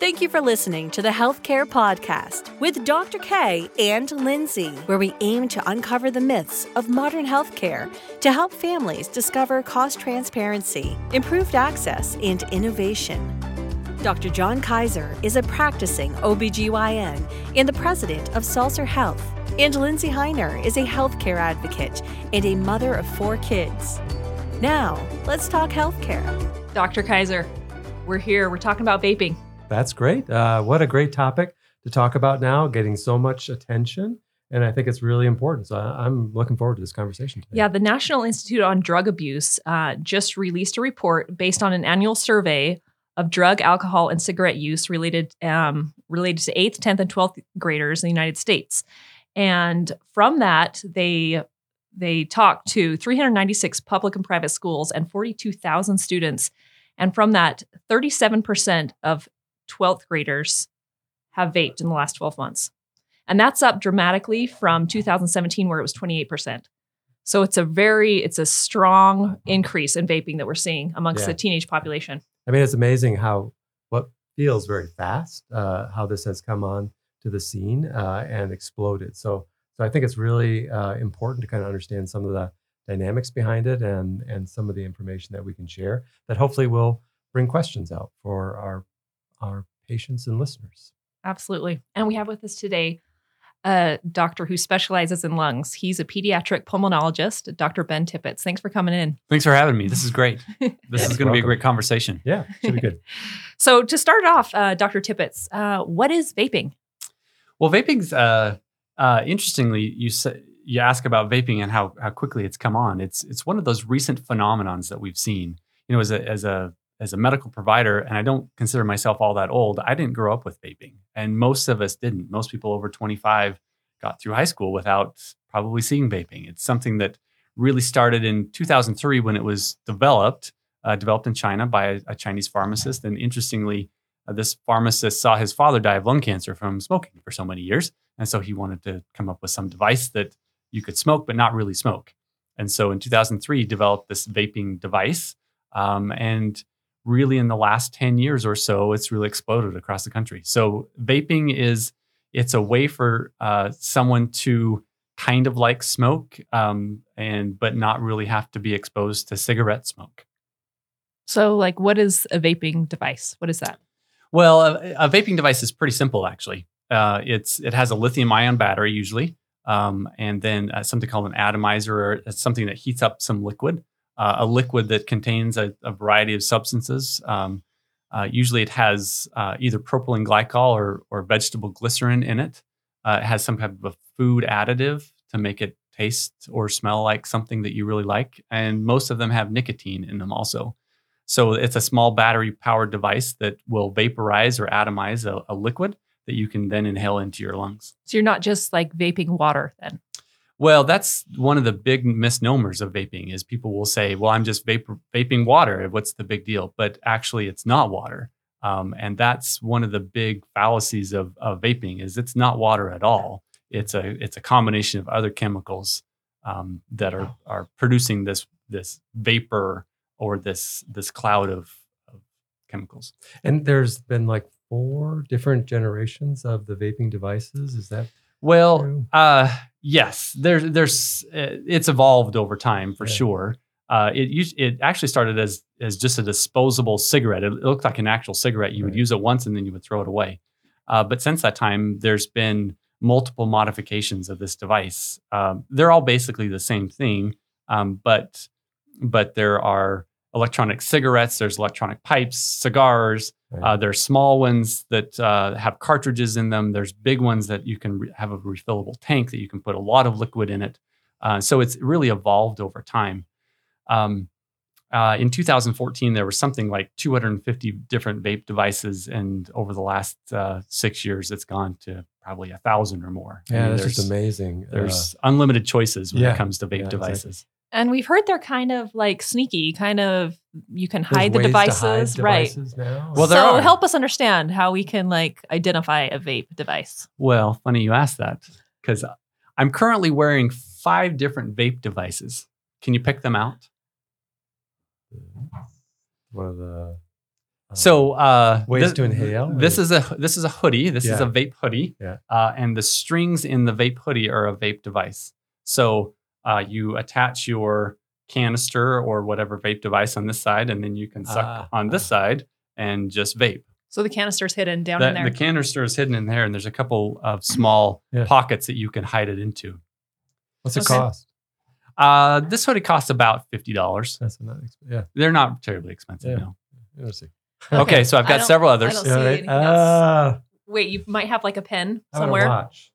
Thank you for listening to the Healthcare Podcast with Dr. K and Linsy, where we aim to uncover the myths of modern healthcare to help families discover cost transparency, improved access, and innovation. Dr. John Kaiser is a practicing OBGYN and the president of Saltzer Health, and Linsy Heiner is a healthcare advocate and a mother of four kids. Now, let's talk healthcare. Dr. Kaiser, we're here. We're talking about vaping. That's great. Uh, what a great topic to talk about now, getting so much attention. And I think it's really important. So I'm looking forward to this conversation today. Yeah, the National Institute on Drug Abuse uh, just released a report based on an annual survey of drug, alcohol, and cigarette use related um, related to eighth, tenth, and twelfth graders in the United States. And from that, they they talked to 396 public and private schools and 42,000 students. And from that, 37% of 12th graders have vaped in the last 12 months. And that's up dramatically from 2017 where it was 28%. So it's a very it's a strong increase in vaping that we're seeing amongst Yeah. the teenage population. I mean, it's amazing how what feels very fast, uh, how this has come on to the scene uh, and exploded. So, so I think it's really uh, important to kind of understand some of the dynamics behind it and and some of the information that we can share that hopefully will bring questions out for our our patients and listeners. Absolutely. And we have with us today a doctor who specializes in lungs. He's a pediatric pulmonologist, Dr. Ben Tippets. Thanks for coming in. Thanks for having me. This is great. This is going to be a great conversation. Yeah, should be good. So to start off, uh, Dr. Tippets, uh, what is vaping? Well, vaping's uh, uh, interestingly, you say, you ask about vaping and how how quickly it's come on. It's it's one of those recent phenomenons that we've seen. You know, as a as a as a medical provider, and I don't consider myself all that old. I didn't grow up with vaping, and most of us didn't. Most people over 25 got through high school without probably seeing vaping. It's something that really started in 2003 when it was developed, uh, developed in China by a, a Chinese pharmacist. And interestingly, uh, this pharmacist saw his father die of lung cancer from smoking for so many years. And so he wanted to come up with some device that you could smoke, but not really smoke. And so in 2003, he developed this vaping device. Um, and really, in the last 10 years or so, it's really exploded across the country. So vaping is it's a way for uh, someone to kind of like smoke, um, and but not really have to be exposed to cigarette smoke. So, like, what is a vaping device? What is that? Well, a, a vaping device is pretty simple, actually. Uh, it's it has a lithium ion battery usually, um, and then uh, something called an atomizer, or something that heats up some liquid, uh, a liquid that contains a, a variety of substances. Um, uh, usually, it has uh, either propylene glycol or or vegetable glycerin in it. Uh, it has some type of a food additive to make it taste or smell like something that you really like, and most of them have nicotine in them also. So it's a small battery powered device that will vaporize or atomize a, a liquid that you can then inhale into your lungs. So, you're not just like vaping water then. Well, that's one of the big misnomers of vaping is people will say, "Well, I'm just vapor- vaping water. What's the big deal?" But actually, it's not water, um, and that's one of the big fallacies of, of vaping is it's not water at all. It's a it's a combination of other chemicals um, that are are producing this this vapor or this this cloud of, of chemicals. And there's been like four different generations of the vaping devices. Is that Well, true? uh, yes, there's there's uh, it's evolved over time for Yeah. sure. Uh, it it actually started as as just a disposable cigarette. It, it looked like an actual cigarette. You would use it once and then you would throw it away. Uh, but since that time, there's been multiple modifications of this device. Um, they're all basically the same thing, um, but but there are electronic cigarettes. There's electronic pipes, cigars. Right. Uh, there's small ones that uh, have cartridges in them. There's big ones that you can re- have a refillable tank that you can put a lot of liquid in it. Uh, so it's really evolved over time. Um, uh, in 2014, there was something like 250 different vape devices, and over the last uh, six years, it's gone to probably a thousand or more. I yeah, mean, that's just amazing. Uh, There's unlimited choices when yeah. it comes to vape Yeah, exactly. Devices. And we've heard they're kind of like sneaky, kind of you can there's hide the ways to devices, right? Now. Well, there so are. help us understand how we can like identify a vape device. Well, funny you asked that because I'm currently wearing five different vape devices. Can you pick them out? one of the So uh, Ways this, to inhale, This or- is a this is a hoodie. This is a vape hoodie. Yeah. Uh, and the strings in the vape hoodie are a vape device. So uh, you attach your canister or whatever vape device on this side, and then you can suck Ah, on this ah. side and just vape. So the canister's hidden down The, in there. the canister is hidden in there, and there's a couple of small Yeah. pockets that you can hide it into. What's it Okay. cost? Uh, this hoodie costs about fifty dollars. That's not exp- yeah. They're not terribly expensive. Yeah. No. Interesting. Okay, so I've I got don't- several I others. don't see Yeah, right? anything else. Ah, Wait, you might have like a pen how about somewhere. watch?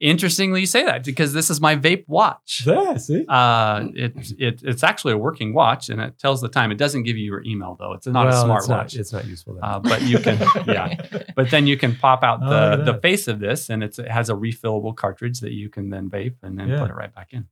Interestingly, you say that because this is my vape watch. Yeah, see? Uh, it, it it's actually a working watch and it tells the time. It doesn't give you your email though. It's not Well, a it's not, smartwatch. it's not useful. Uh, but you can, yeah. But then you can pop out Oh, the the face of this, and it's, it has a refillable cartridge that you can then vape and then Yeah. put it right back in.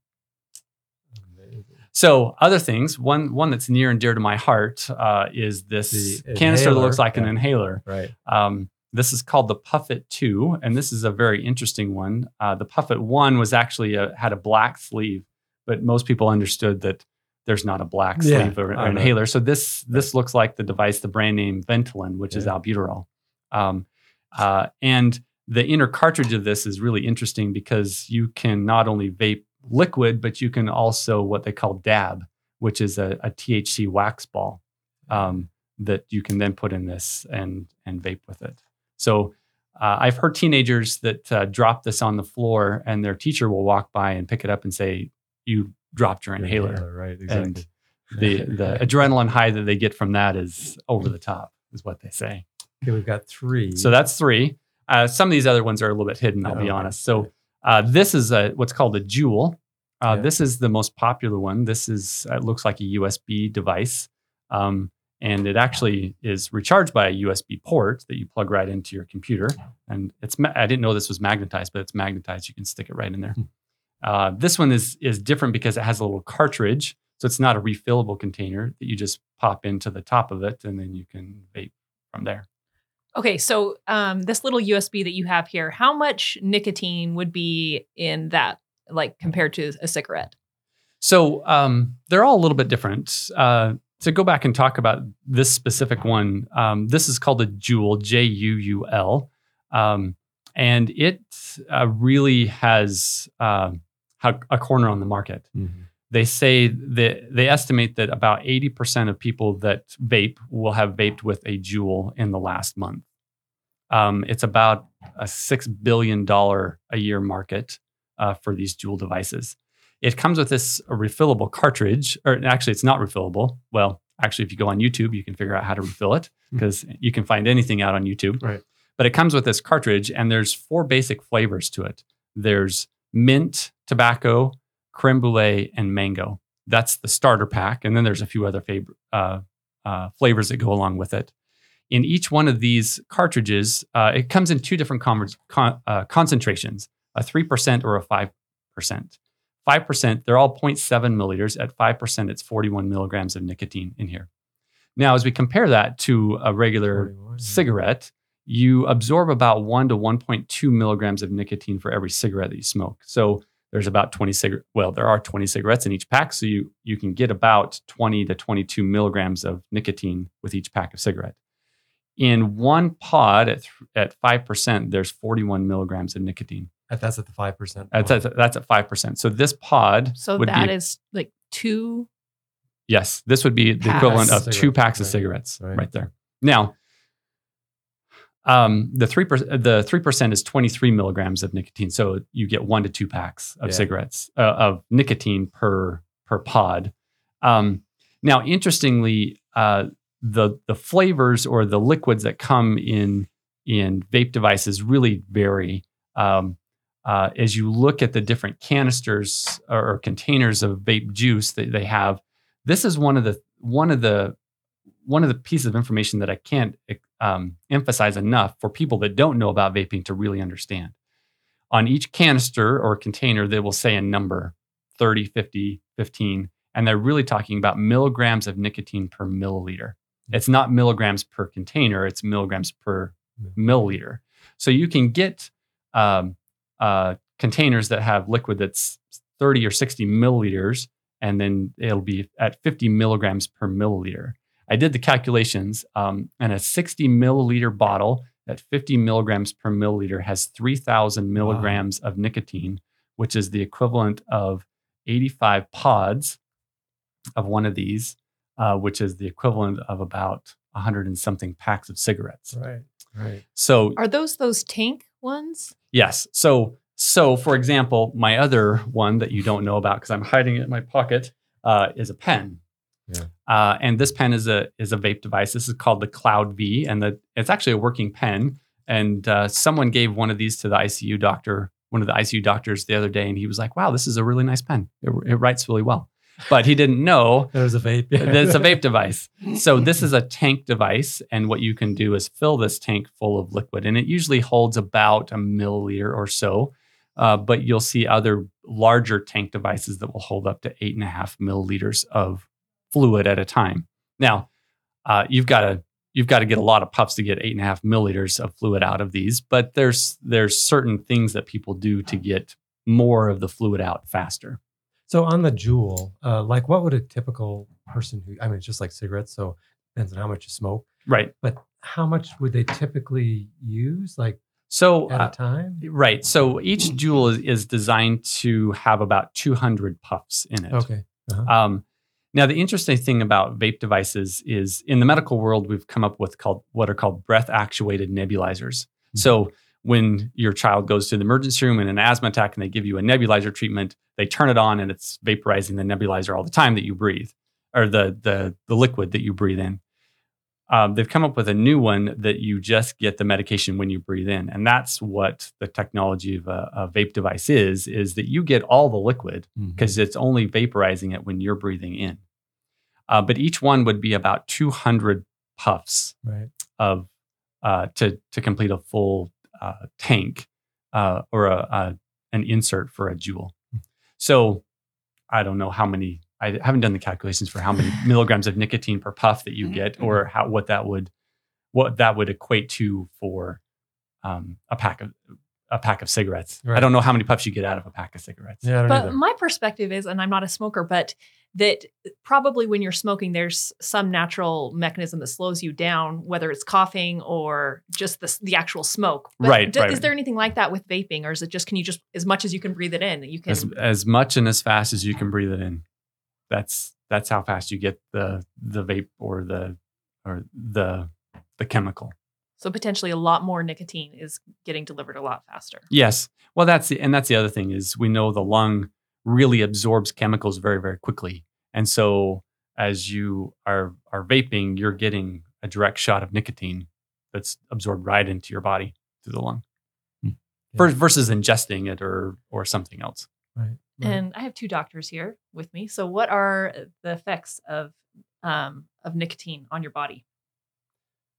So other things, one one that's near and dear to my heart uh, is this The canister that looks inhaler, like an inhaler. Right. Um, this is called the Puffit 2, and this is a very interesting one. Uh, the Puffit 1 was actually a, had a black sleeve, but most people understood that there's not a black Yeah, sleeve or, or I inhaler. So this this looks like the device, the brand name Ventolin, which is albuterol. Um, uh, and the inner cartridge of this is really interesting because you can not only vape liquid, but you can also what they call dab, which is a, a THC wax ball um, that you can then put in this and and vape with it. So uh, I've heard teenagers that uh, drop this on the floor, and their teacher will walk by and pick it up and say, "You dropped your inhaler." Right. Exactly. And the the adrenaline high that they get from that is over the top, is what they say. okay, we've got three. So that's three. Uh, some of these other ones are a little bit hidden. I'll Oh, be okay. honest. So uh, this is a, what's called a Juul. Uh, Yeah. This is the most popular one. This is it looks like a USB device, um, and it actually is recharged by a USB port that you plug right into your computer. And it's ma- I didn't know this was magnetized, but it's magnetized. You can stick it right in there. Hmm. Uh, this one is is different because it has a little cartridge, so it's not a refillable container that you just pop into the top of it, and then you can vape from there. Okay, so um, this little USB that you have here, how much nicotine would be in that, like compared to a cigarette? So um, they're all a little bit different. Uh, to go back and talk about this specific one, um, this is called a Juul, J U U L, um, and it uh, really has ha- a corner on the market. Mhm. They say that they estimate that about 80% of people that vape will have vaped with a Juul in the last month. Um, it's about a $6 billion a year market uh, for these Juul devices. It comes with this refillable cartridge, or actually, it's not refillable. Well, actually, if you go on YouTube, you can figure out how to refill it because you can find anything out on YouTube. Right. But it comes with this cartridge, and there's four basic flavors to it. There's mint, tobacco, creme brulee, and mango. That's the starter pack, and then there's a few other fav- uh, uh, flavors that go along with it. In each one of these cartridges, uh, it comes in two different con- con- uh, concentrations: a three percent or a five percent. 5%, they're all 0.7 milliliters. At 5%, it's 41 milligrams of nicotine in here. Now, as we compare that to a regular 41, cigarette, you absorb about 1 to 1.2 milligrams of nicotine for every cigarette that you smoke. So there's about 20 cigarettes. Well, there are 20 cigarettes in each pack. So you, you can get about 20 to 22 milligrams of nicotine with each pack of cigarette. In one pod at, th- at 5%, there's 41 milligrams of nicotine. That's at the five percent. That's, at, that's at 5%. So this pod So would that be is like two. Yes, this would be the equivalent of two packs of right, cigarettes right, right. there. Now, um, the three percent the three percent is twenty three milligrams of nicotine, so you get one to two packs of Yeah. cigarettes uh, of nicotine per per pod. Um, now, interestingly, uh, the the flavors or the liquids that come in in vape devices really vary. Um, uh, as you look at the different canisters or, containers of vape juice that they have, this is one of the one of the one of the pieces of information that I can't um, emphasize enough for people that don't know about vaping to really understand. On each canister or container, they will say a number 30, 50, 15, and they're really talking about milligrams of nicotine per milliliter. It's not milligrams per container, it's milligrams per milliliter. So you can get um, uh, containers that have liquid that's 30 or 60 milliliters, and then it'll be at 50 milligrams per milliliter. I did the calculations, um, and a 60 milliliter bottle at 50 milligrams per milliliter has 3,000 milligrams of nicotine, which is the equivalent of 85 pods of one of these, uh, which is the equivalent of about 100 and something packs of cigarettes. Right. Right. So Are those those tank ones? Yes. So, so for example, my other one that you don't know about because I'm hiding it in my pocket uh, is a pen. Yeah. Uh, and this pen is a is a vape device. This is called the Cloud V, and the it's actually a working pen. And uh, someone gave one of these to the ICU doctor, one of the ICU doctors the other day, and he was like, "Wow, this is a really nice pen. It, it writes really well." But he didn't know There's a vape. it's a vape device. So this is a tank device, and what you can do is fill this tank full of liquid, and it usually holds about a milliliter or so. Uh, but you'll see other larger tank devices that will hold up to eight and a half milliliters of fluid at a time. Now, uh, you've got to you've got to get a lot of puffs to get eight and a half milliliters of fluid out of these. But there's there's certain things that people do to get more of the fluid out faster. So on the Juul, uh, like what would a typical person who I mean, it's just like cigarettes, so depends on how much you smoke. Right. But how much would they typically use, like So at uh, a time? Right. So each Juul is, is designed to have about 200 puffs in it. Okay. Uh-huh. Um, now, the interesting thing about vape devices is in the medical world, we've come up with called what are called breath actuated nebulizers. So when your child goes to the emergency room in an asthma attack and they give you a nebulizer treatment, they turn it on and it's vaporizing the nebulizer all the time that you breathe, or the the the liquid that you breathe in. Um, they've come up with a new one that you just get the medication when you breathe in, and that's what the technology of a, a vape device is: is that you get all the liquid because it's only vaporizing it when you're breathing in. Uh, but each one would be about 200 puffs right. of uh, to to complete a full uh, tank uh, or a, a an insert for a Juul. So I don't know how many. I haven't done the calculations for how many milligrams of nicotine per puff that you get, or how what that would what that would equate to for um, a pack of a pack of cigarettes. I don't know how many puffs you get out of a pack of cigarettes. Yeah, I don't But either. my perspective is, and I'm not a smoker, but that probably when you're smoking, there's some natural mechanism that slows you down, whether it's coughing or just the, the actual smoke. But Right, right, Is there anything like that with vaping, or is it just can you just as much as you can breathe it in, you can? as as much and as fast as you can breathe it in. That's that's how fast you get the the vape or the or the the chemical. so potentially a lot more nicotine is getting delivered a lot faster. Yes. Well, that's the, and that's the other thing is we know the lung really absorbs chemicals very very quickly, and so as you are are vaping, you're getting a direct shot of nicotine that's absorbed right into your body through the lung, Hmm. Ver- versus ingesting it or or something else. right. right. And I have two doctors here with me. So what are the effects of um, of nicotine on your body?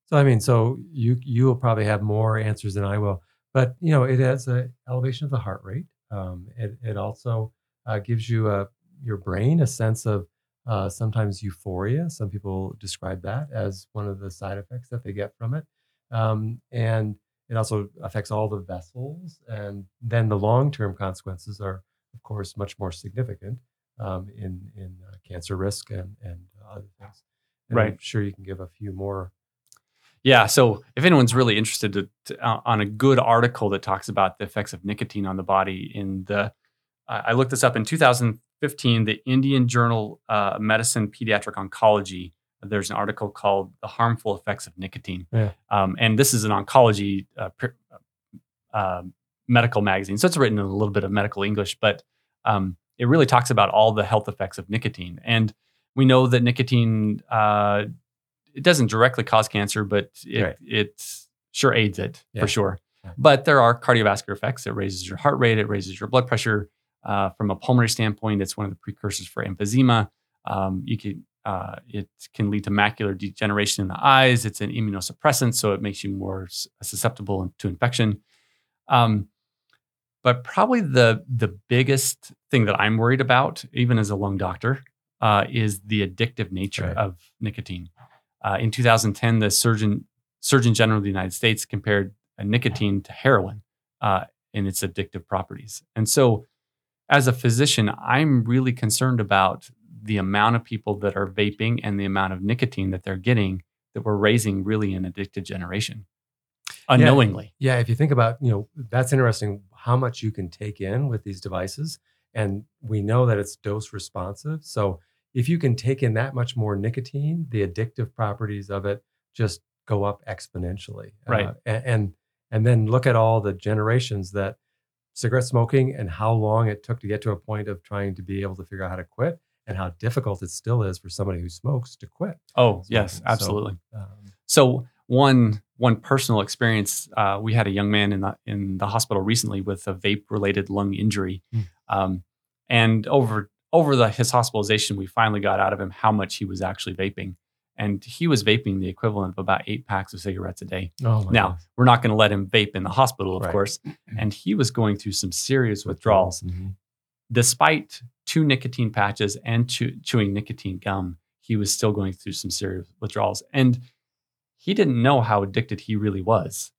So I mean, so you you will probably have more answers than I will, but you know, it has a elevation of the heart rate. Um, it it also uh, gives you a your brain a sense of uh, sometimes euphoria. Some people describe that as one of the side effects that they get from it, um, and it also affects all the vessels. And then the long term consequences are, of course, much more significant um, in in uh, cancer risk and and other things. And I'm Right. sure you can give a few more Yeah. So if anyone's really interested to, to, uh, on a good article that talks about the effects of nicotine on the body, in the I looked this up in 2015, the Indian Journal uh, Medicine Pediatric Oncology. There's an article called "The Harmful Effects of Nicotine," Yeah. um, and this is an oncology uh, uh, medical magazine, so it's written in a little bit of medical English, but um, it really talks about all the health effects of nicotine. And we know that nicotine uh, it doesn't directly cause cancer, but it Right. it sure aids it Yeah. for sure. Yeah. But there are cardiovascular effects. It raises your heart rate. It raises your blood pressure. Uh, from a pulmonary standpoint, it's one of the precursors for emphysema. Um, you can uh, it can lead to macular degeneration in the eyes. It's an immunosuppressant, so it makes you more susceptible to infection. Um, but probably the the biggest thing that I'm worried about, even as a lung doctor, uh, is the addictive nature Right. of nicotine. Uh, in 2010, the Surgeon Surgeon General of the United States compared uh, nicotine to heroin uh, in its addictive properties. And so, as a physician, I'm really concerned about the amount of people that are vaping and the amount of nicotine that they're getting that we're raising really an addicted generation unknowingly. Yeah, if you think about, you know, that's interesting how much you can take in with these devices. And we know that it's dose responsive. So if you can take in that much more nicotine, the addictive properties of it just go up exponentially. Right. Uh, a- and and then look at all the generations that cigarette smoking and how long it took to get to a point of trying to be able to figure out how to quit and how difficult it still is for somebody who smokes to quit. Oh, yes, So- absolutely. Um, So one one personal experience, uh, we had a young man in the in the hospital recently with a vape related lung injury, Hmm. um, and over over the, his hospitalization, we finally got out of him how much he was actually vaping, and he was vaping the equivalent of about eight packs of cigarettes a day. oh Now goodness. we're not going to let him vape in the hospital, of Right. course, and he was going through some serious withdrawals Mhm. despite two nicotine patches and chew- chewing nicotine gum, he was still going through some serious withdrawals. And he didn't know how addicted he really was.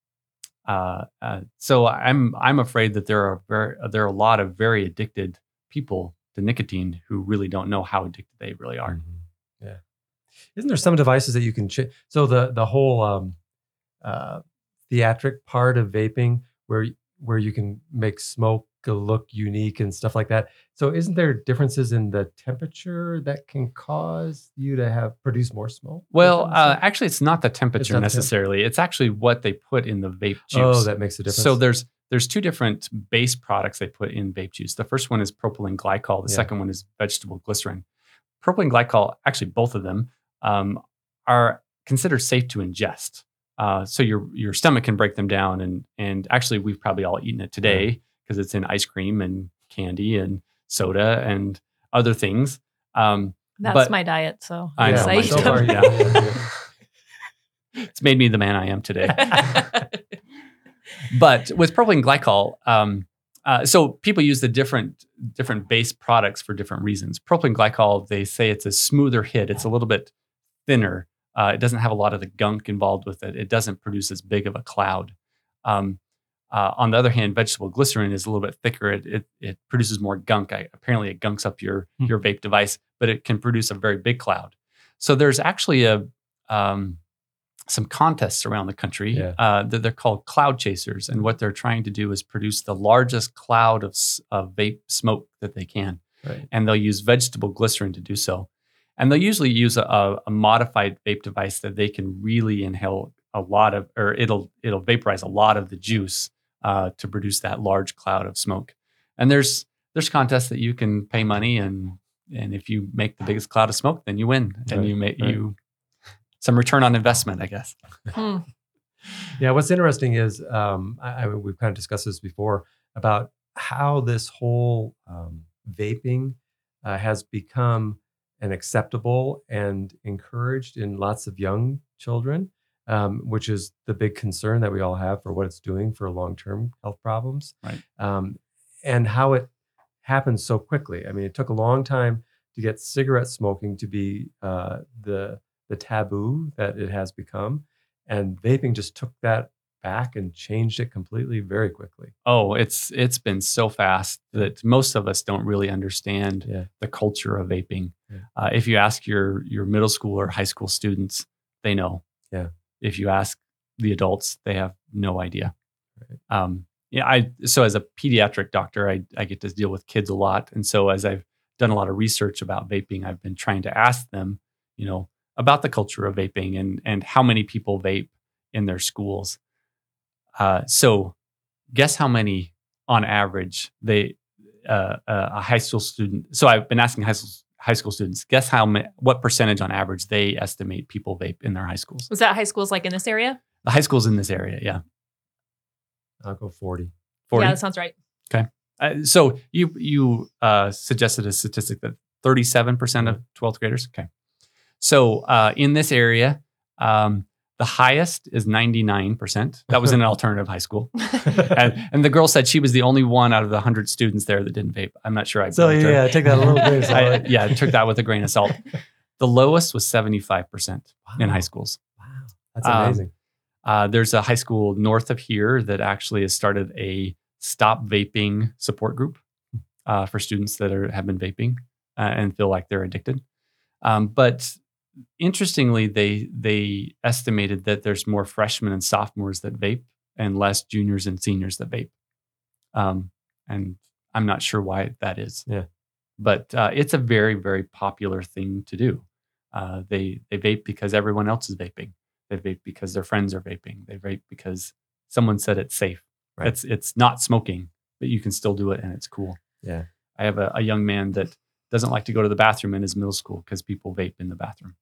Uh, uh, so I'm I'm afraid that there are very, there are a lot of very addicted people to nicotine who really don't know how addicted they really are. Mhm. Yeah. Isn't there some devices that you can ch- so the the whole um, uh, theatric part of vaping where where you can make smoke look unique and stuff like that. So isn't there differences in the temperature that can cause you to have produce more smoke? Well, uh, actually, it's not the temperature not the temp- necessarily. It's actually what they put in the vape juice. oh, that makes a difference. So there's there's two different base products they put in vape juice. The first one is propylene glycol. The Yeah. second one is vegetable glycerin. Propylene glycol, actually both of them, um, are considered safe to ingest. Uh, so your your stomach can break them down, and and actually we've probably all eaten it today because it's in ice cream and candy and soda and other things. Um, That's But- my diet. So I yes, know, I so them. far, yeah. it's made me the man I am today. but with propylene glycol, um, uh, so people use the different different base products for different reasons. Propylene glycol, they say it's a smoother hit. It's a little bit thinner. Uh, it doesn't have a lot of the gunk involved with it. It doesn't produce as big of a cloud. Um, uh, on the other hand, vegetable glycerin is a little bit thicker. It it, it produces more gunk. I, apparently, it gunks up your Hmm. your vape device, but it can produce a very big cloud. So there's actually a um, some contests around the country Yeah. uh, that they're called cloud chasers, and what they're trying to do is produce the largest cloud of, of vape smoke that they can, Right. and they'll use vegetable glycerin to do so. And they'll usually use a, a, a modified vape device that they can really inhale a lot of, or it'll it'll vaporize a lot of the juice uh, to produce that large cloud of smoke. And there's there's contests that you can pay money and and if you make the biggest cloud of smoke, then you win, and Right, you make right. you some return on investment, I guess. Hmm. Yeah, what's interesting is um, I, I, we've kind of discussed this before about how this whole um, vaping uh, has become an acceptable and encouraged in lots of young children, um, which is the big concern that we all have for what it's doing for long-term health problems, Right. Um, and how it happens so quickly. I mean, it took a long time to get cigarette smoking to be uh, the the taboo that it has become and vaping just took that back and changed it completely very quickly. Oh, it's it's been so fast that most of us don't really understand Yeah. the culture of vaping. Uh, if you ask your your middle school or high school students, they know. Yeah. If you ask the adults, they have no idea. Right. Um, yeah, I so as a pediatric doctor, I I get to deal with kids a lot, and so as I've done a lot of research about vaping, I've been trying to ask them, you know, about the culture of vaping and and how many people vape in their schools. Uh, so, guess how many on average they uh, uh, a high school student. So I've been asking high school high school students. Guess how ma- what percentage on average they estimate people vape in their high schools. Was that high schools like in this area? The high schools in this area, yeah, I'll go 40. forty. Yeah, that sounds right. Uh, so you you uh, suggested a statistic that thirty seven percent of twelfth graders. Okay, so uh, in this area, um, the highest is ninety nine percent. That was in an alternative high school, and, and the girl said she was the only one out of the hundred students there that didn't vape. I'm not sure I. so believed her. yeah, take that a little bit. I, yeah, I took that with a grain of salt. The lowest was seventy five percent in high schools. Wow, that's Um, amazing. Uh, there's a high school north of here that actually has started a stop vaping support group uh, for students that are have been vaping. uh, and feel like they're addicted. Um, but interestingly, they they estimated that there's more freshmen and sophomores that vape and less juniors and seniors that vape. Um, and I'm not sure why that is. Yeah. But uh, it's a very very popular thing to do. Uh, they they vape because everyone else is vaping. They vape because their friends are vaping. They vape because someone said it's safe. Right. It's it's not smoking, but you can still do it and it's cool. Yeah. I have a, a young man that doesn't like to go to the bathroom in his middle school because people vape in the bathroom.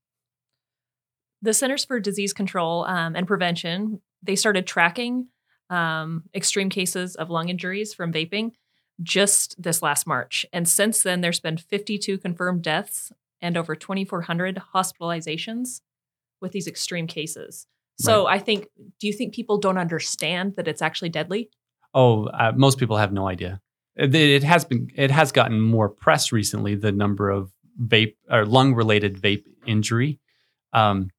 The Centers for Disease Control um, and Prevention they started tracking um, extreme cases of lung injuries from vaping just this last March, and since then there's been 52 confirmed deaths and over 2,400 hospitalizations with these extreme cases. So I think, do you think people don't understand that it's actually deadly? Oh, uh, most people have no idea. It, it has been it has gotten more press recently. The number of vape or lung related vape injury, um,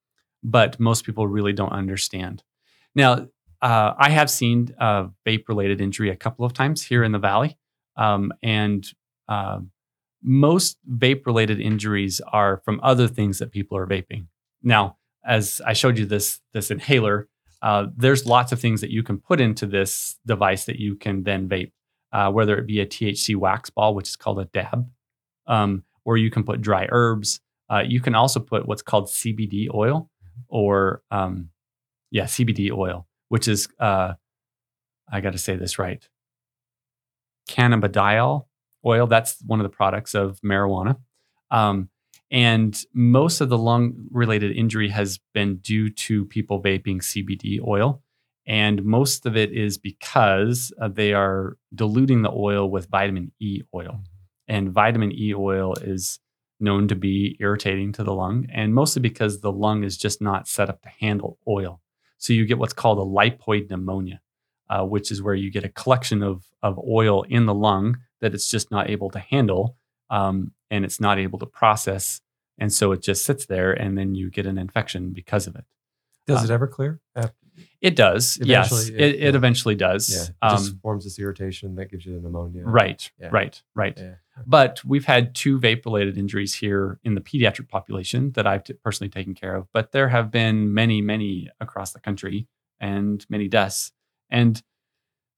but most people really don't understand. Now, uh, I have seen uh, vape related injury a couple of times here in the valley, um, and uh, most vape related injuries are from other things that people are vaping. Now, as I showed you this this inhaler, uh, there's lots of things that you can put into this device that you can then vape, uh, whether it be a THC wax ball, which is called a dab, um, or you can put dry herbs. You can also put what's called CBD oil, or um, yeah, CBD oil, which is uh, I got to say this right, cannabidiol oil. That's one of the products of marijuana. Um, and most of the lung related injury has been due to people vaping CBD oil. And most of it is because uh, they are diluting the oil with vitamin E oil. And vitamin E oil is known to be irritating to the lung, and mostly because the lung is just not set up to handle oil. So you get what's called a lipoid pneumonia, uh, which is where you get a collection of, of oil in the lung that it's just not able to handle um, and it's not able to process. And so it just sits there and then you get an infection because of it. Does Uh, it ever clear? It does. yes, it, it- it, yeah. eventually does. yeah. It just Um, forms this irritation that gives you the pneumonia. right, Yeah. right, right. Yeah. But we've had two vape related injuries here in the pediatric population that I've t- personally taken care of. But there have been many, many across the country and many deaths. And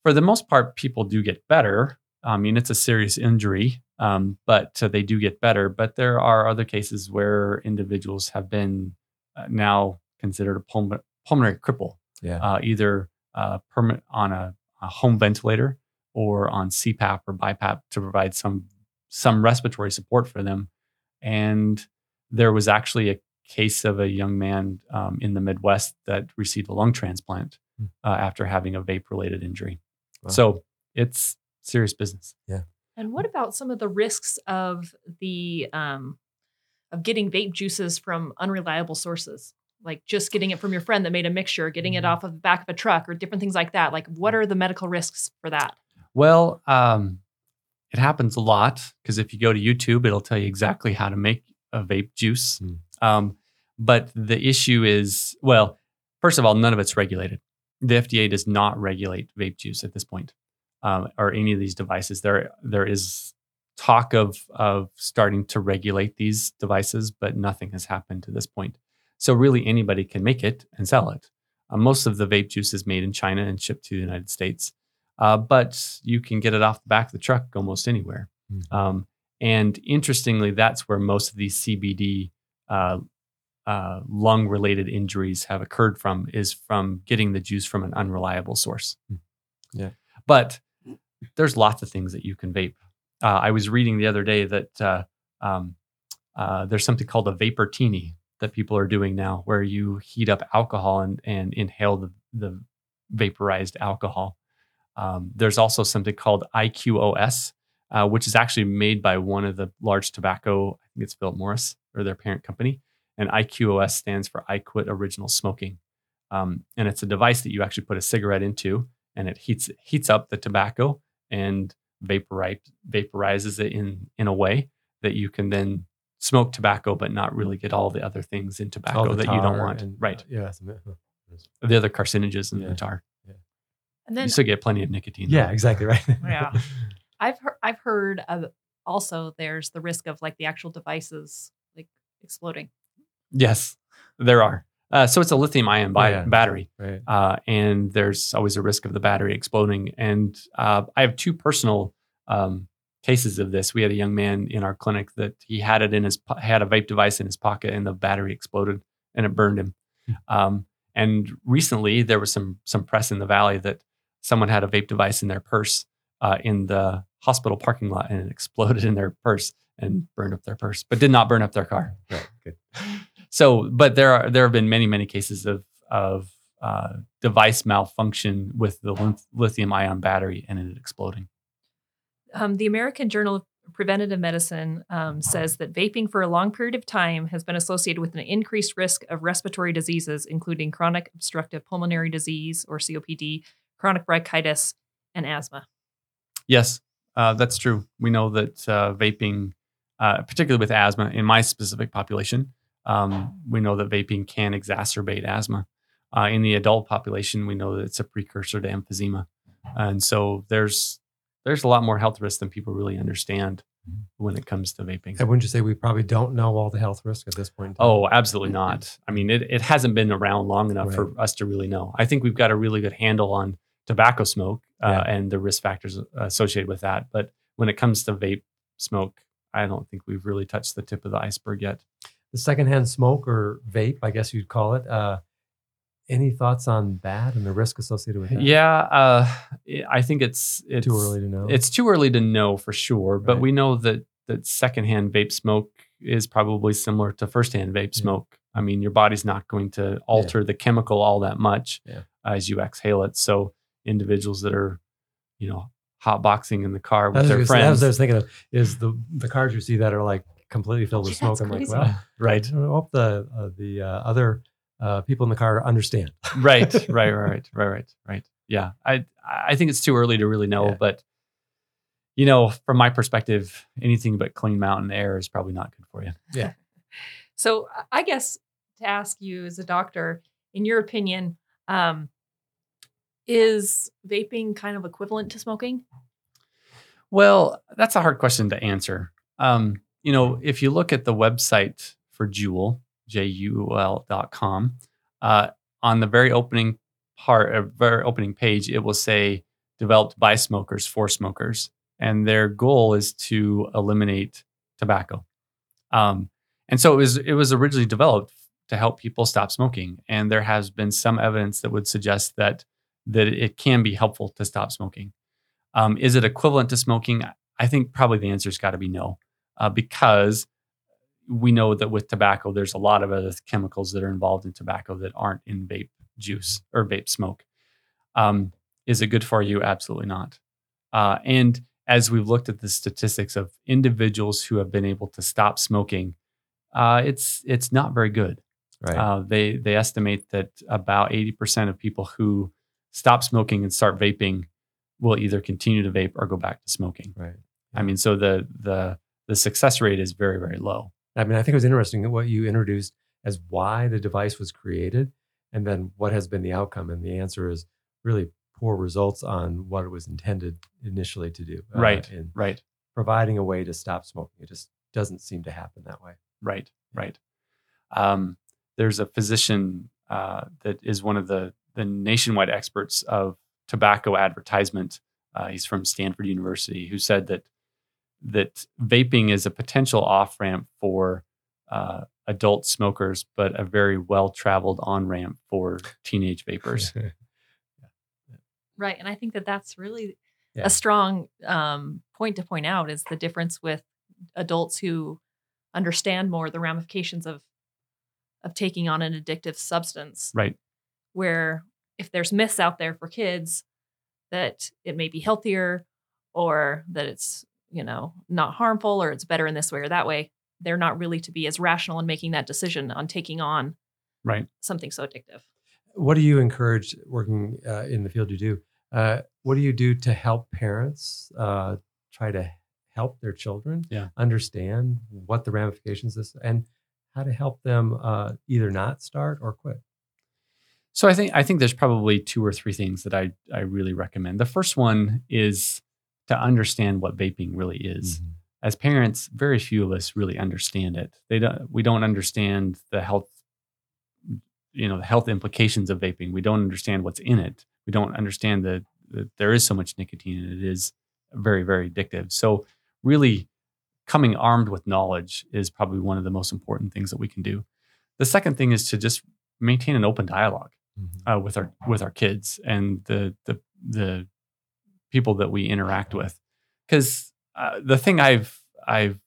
for the most part, people do get better. I mean, it's a serious injury, um, but uh, they do get better. But there are other cases where individuals have been uh, now considered a pulm- pulmonary cripple, Yeah. uh, either uh, permanent on a, a home ventilator or on CPAP or BiPAP to provide some some respiratory support for them. And there was actually a case of a young man um, in the Midwest that received a lung transplant Hmm. uh, after having a vape related injury. Wow. So it's serious business. Yeah. And what about some of the risks of the um, of getting vape juices from unreliable sources, like just getting it from your friend that made a mixture, getting it Mhm. off of the back of a truck, or different things like that? Like, what are the medical risks for that? Well, um, it happens a lot because if you go to YouTube, it'll tell you exactly how to make a vape juice. Hmm. Um, but the issue is, well, first of all, none of it's regulated. The FDA does not regulate vape juice at this point, um, or any of these devices. There, there is talk of of starting to regulate these devices, but nothing has happened to this point. So really, anybody can make it and sell it. Uh, most of the vape juice is made in China and shipped to the United States uh, but you can get it off the back of the truck almost anywhere. Mhm. Um, and interestingly, that's where most of these CBD uh, uh, lung related injuries have occurred from is from getting the juice from an unreliable source. Mm. Yeah. But there's lots of things that you can vape. Uh, I was reading the other day that uh, um, uh, there's something called a vaportini that people are doing now, where you heat up alcohol and, and inhale the, the vaporized alcohol. Um, there's also something called IQOS, uh, which is actually made by one of the large tobacco, I think it's Philip Morris or their parent company. And IQOS stands for I Quit Original Smoking. Um, and it's a device that you actually put a cigarette into and it heats heats up the tobacco and vaporize, vaporizes it in, in a way that you can then smoke tobacco, but not really get all the other things in tobacco that you don't want. and, right. uh, yeah. The other carcinogens in Yeah. the tar. And then you still get plenty of nicotine. Yeah, though. exactly right. Yeah. I've heard, I've heard of also there's the risk of like the actual devices like exploding. Yes, there are. Uh, so it's a lithium ion bi- Yeah. battery. Right. uh, and there's always a risk of the battery exploding. And uh, I have two personal um, cases of this. We had a young man in our clinic that he had it in his po- had a vape device in his pocket, and the battery exploded and it burned him. Um, and recently, there was some some press in the valley that someone had a vape device in their purse uh, in the hospital parking lot, and it exploded in their purse and burned up their purse, but did not burn up their car. Right. Good. So, but there are there have been many many cases of of uh, device malfunction with the lithium ion battery and it exploding. Um, the American Journal of Preventative Medicine um, says that vaping for a long period of time has been associated with an increased risk of respiratory diseases, including chronic obstructive pulmonary disease or COPD, chronic bronchitis, and asthma. Yes, uh, that's true. We know that uh, vaping, uh, particularly with asthma, in my specific population, um, we know that vaping can exacerbate asthma. Uh, in the adult population, we know that it's a precursor to emphysema, and so there's there's a lot more health risks than people really understand when it comes to vaping. And wouldn't you say we probably don't know all the health risks at this point? in time? Oh, absolutely not. I mean, it, it hasn't been around long enough for us to really know. I think we've got a really good handle on tobacco smoke uh, Yeah. and the risk factors associated with that. But when it comes to vape smoke, I don't think we've really touched the tip of the iceberg yet. the secondhand smoke or vape, I guess you'd call it. Uh, any thoughts on that and the risk associated with that? Yeah, uh, I think it's it's too early to know. It's too early to know for sure, but Right. we know that that secondhand vape smoke is probably similar to firsthand vape Yeah. smoke. I mean, your body's not going to alter the chemical all that much Yeah. as you exhale it. So individuals that are, you know, hot boxing in the car with their friends, was what I was thinking of is the the cars you see that are like completely filled with Yeah, smoke. it's I'm like, well, right, I hope the uh, the uh, other uh, people in the car understand. right, right, right, right, right, right, right. Yeah, I I think it's too early to really know, Yeah. but you know, from my perspective, anything but clean mountain air is probably not good for you. Yeah. so I guess to ask you as a doctor, in your opinion, um, is vaping kind of equivalent to smoking? Well, that's a hard question to answer. Um, you know, if you look at the website for Juul, J U L dot com, uh, on the very opening part, uh, very opening page, it will say developed by smokers for smokers, and their goal is to eliminate tobacco. Um, and so it was it was originally developed to help people stop smoking, and there has been some evidence that would suggest that that it can be helpful to stop smoking. Um, is it equivalent to smoking? I think probably the answer's got to be no, uh, because we know that with tobacco, there's a lot of other chemicals that are involved in tobacco that aren't in vape juice or vape smoke. Um, is it good for you? Absolutely not. Uh, and as we've looked at the statistics of individuals who have been able to stop smoking, uh, it's it's not very good. Right. Uh, they they estimate that about eighty percent of people who stop smoking and start vaping will either continue to vape or go back to smoking. right. I mean, so the the the success rate is very very low. I mean, I think it was interesting what you introduced as why the device was created, and then what has been the outcome. And the answer is really poor results on what it was intended initially to do. uh, Right. In Right, providing a way to stop smoking, it just doesn't seem to happen that way. right, right. Um, there's a physician uh, that is one of the the nationwide experts of tobacco advertisement. Uh, he's from Stanford University, who said that that vaping is a potential off ramp for uh, adult smokers, but a very well traveled on ramp for teenage vapors. Right. And I think that that's really Yeah. a strong um, point to point out is the difference with adults who understand more the ramifications of of taking on an addictive substance. right, Where if there's myths out there for kids that it may be healthier or that it's, you know, not harmful or it's better in this way or that way, they're not really to be as rational in making that decision on taking on right. something so addictive. what do you encourage working uh, in the field you do? Uh, what do you do to help parents uh, try to help their children Yeah. understand what the ramifications is and how to help them uh, either not start or quit? So I think I think there's probably two or three things that I I really recommend. The first one is to understand what vaping really is. Mm-hmm. as parents, very few of us really understand it. They don't. We don't understand the health, you know, the health implications of vaping. We don't understand what's in it. We don't understand that, that there is so much nicotine and it is very, very addictive. So, really, coming armed with knowledge is probably one of the most important things that we can do. The second thing is to just maintain an open dialogue Mhm. uh, with our with our kids and the the the people that we interact with. Because uh, the thing I've I've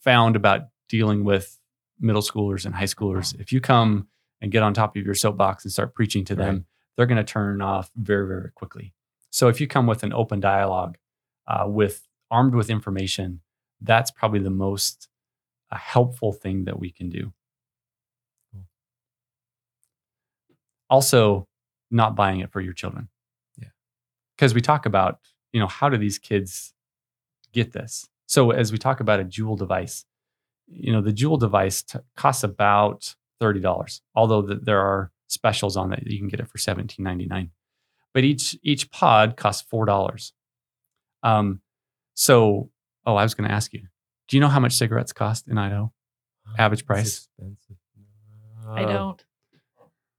found about dealing with middle schoolers and high schoolers, if you come and get on top of your soapbox and start preaching to them, Right. they're going to turn off very very quickly. So if you come with an open dialogue, uh, with armed with information, that's probably the most uh, helpful thing that we can do. Also, not buying it for your children. Yeah. Because we talk about, you know, how do these kids get this? So as we talk about a Juul device, you know, the Juul device t- costs about thirty dollars. Although th- there are specials on that, you can get it for seventeen ninety nine. But each each pod costs four dollars. Um, so oh, I was going to ask you, do you know how much cigarettes cost in Idaho? Average price? expensive. I don't.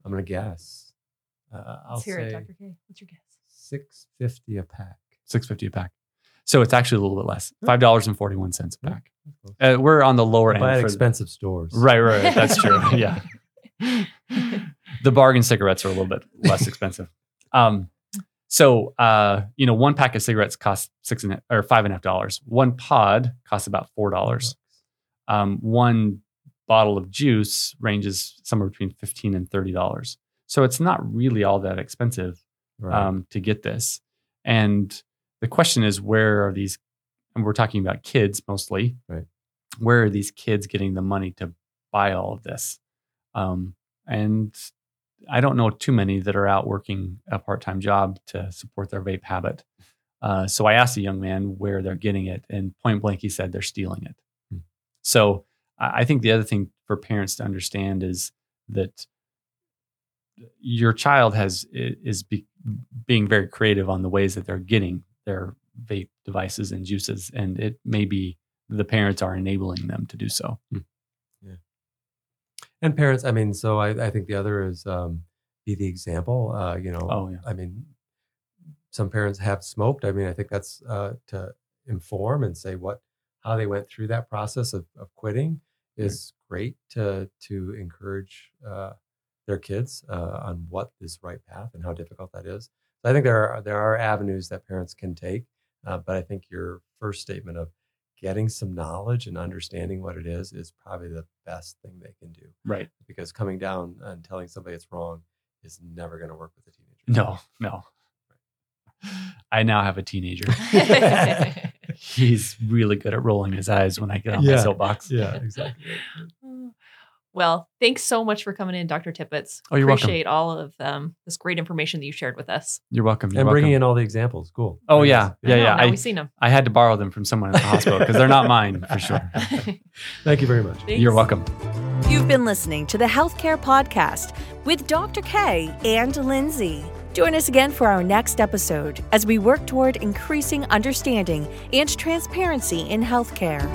I'm gonna guess. Uh, I'll Let's hear say it, Dr. K. What's your guess? six fifty a pack. Six fifty a pack. So it's actually a little bit less. Five dollars and forty one cents a pack. Uh, we're on the lower end. Buy at for the- expensive stores. Right, right, right. That's true. yeah. the bargain cigarettes are a little bit less expensive. Um, so uh, you know, one pack of cigarettes costs six and a- or five and a half dollars. One pod costs about four dollars. Um, one bottle of juice ranges somewhere between fifteen and thirty dollars. So it's not really all that expensive Right. um, to get this. And the question is, where are these? And we're talking about kids mostly. Right. Where are these kids getting the money to buy all of this? Um, and I don't know too many that are out working a part-time job to support their vape habit. Uh, so I asked a young man where they're getting it, and point blank, he said they're stealing it. Hmm. So I think the other thing for parents to understand is that your child has is be, being very creative on the ways that they're getting their vape devices and juices, and it may be the parents are enabling them to do so. Yeah. And parents, I mean, so I, I think the other is um, be the example. Uh, you know, Oh yeah, I mean, some parents have smoked. I mean, I think that's uh, to inform and say what how they went through that process of, of quitting is great to to encourage uh, their kids uh, on what is right path and how difficult that is. So I think there are there are avenues that parents can take, uh, but I think your first statement of getting some knowledge and understanding what it is is probably the best thing they can do right. because coming down and telling somebody it's wrong is never going to work with a teenager. No, no. I now have a teenager. He's really good at rolling his eyes when I get on my soapbox. Yeah, exactly. Well, thanks so much for coming in, Dr. Tippets. Oh, you're welcome. Appreciate all of um, this great information that you shared with us. You're welcome. You're and bringing welcome. in all the examples, cool. Oh, Very yeah. Yeah, yeah. I- we've seen them. I had to borrow them from someone at the hospital because they're not mine for sure. Thank you very much. You're welcome. You've been listening to the Healthcare Podcast with Dr. K and Linsy. Join us again for our next episode as we work toward increasing understanding and transparency in healthcare.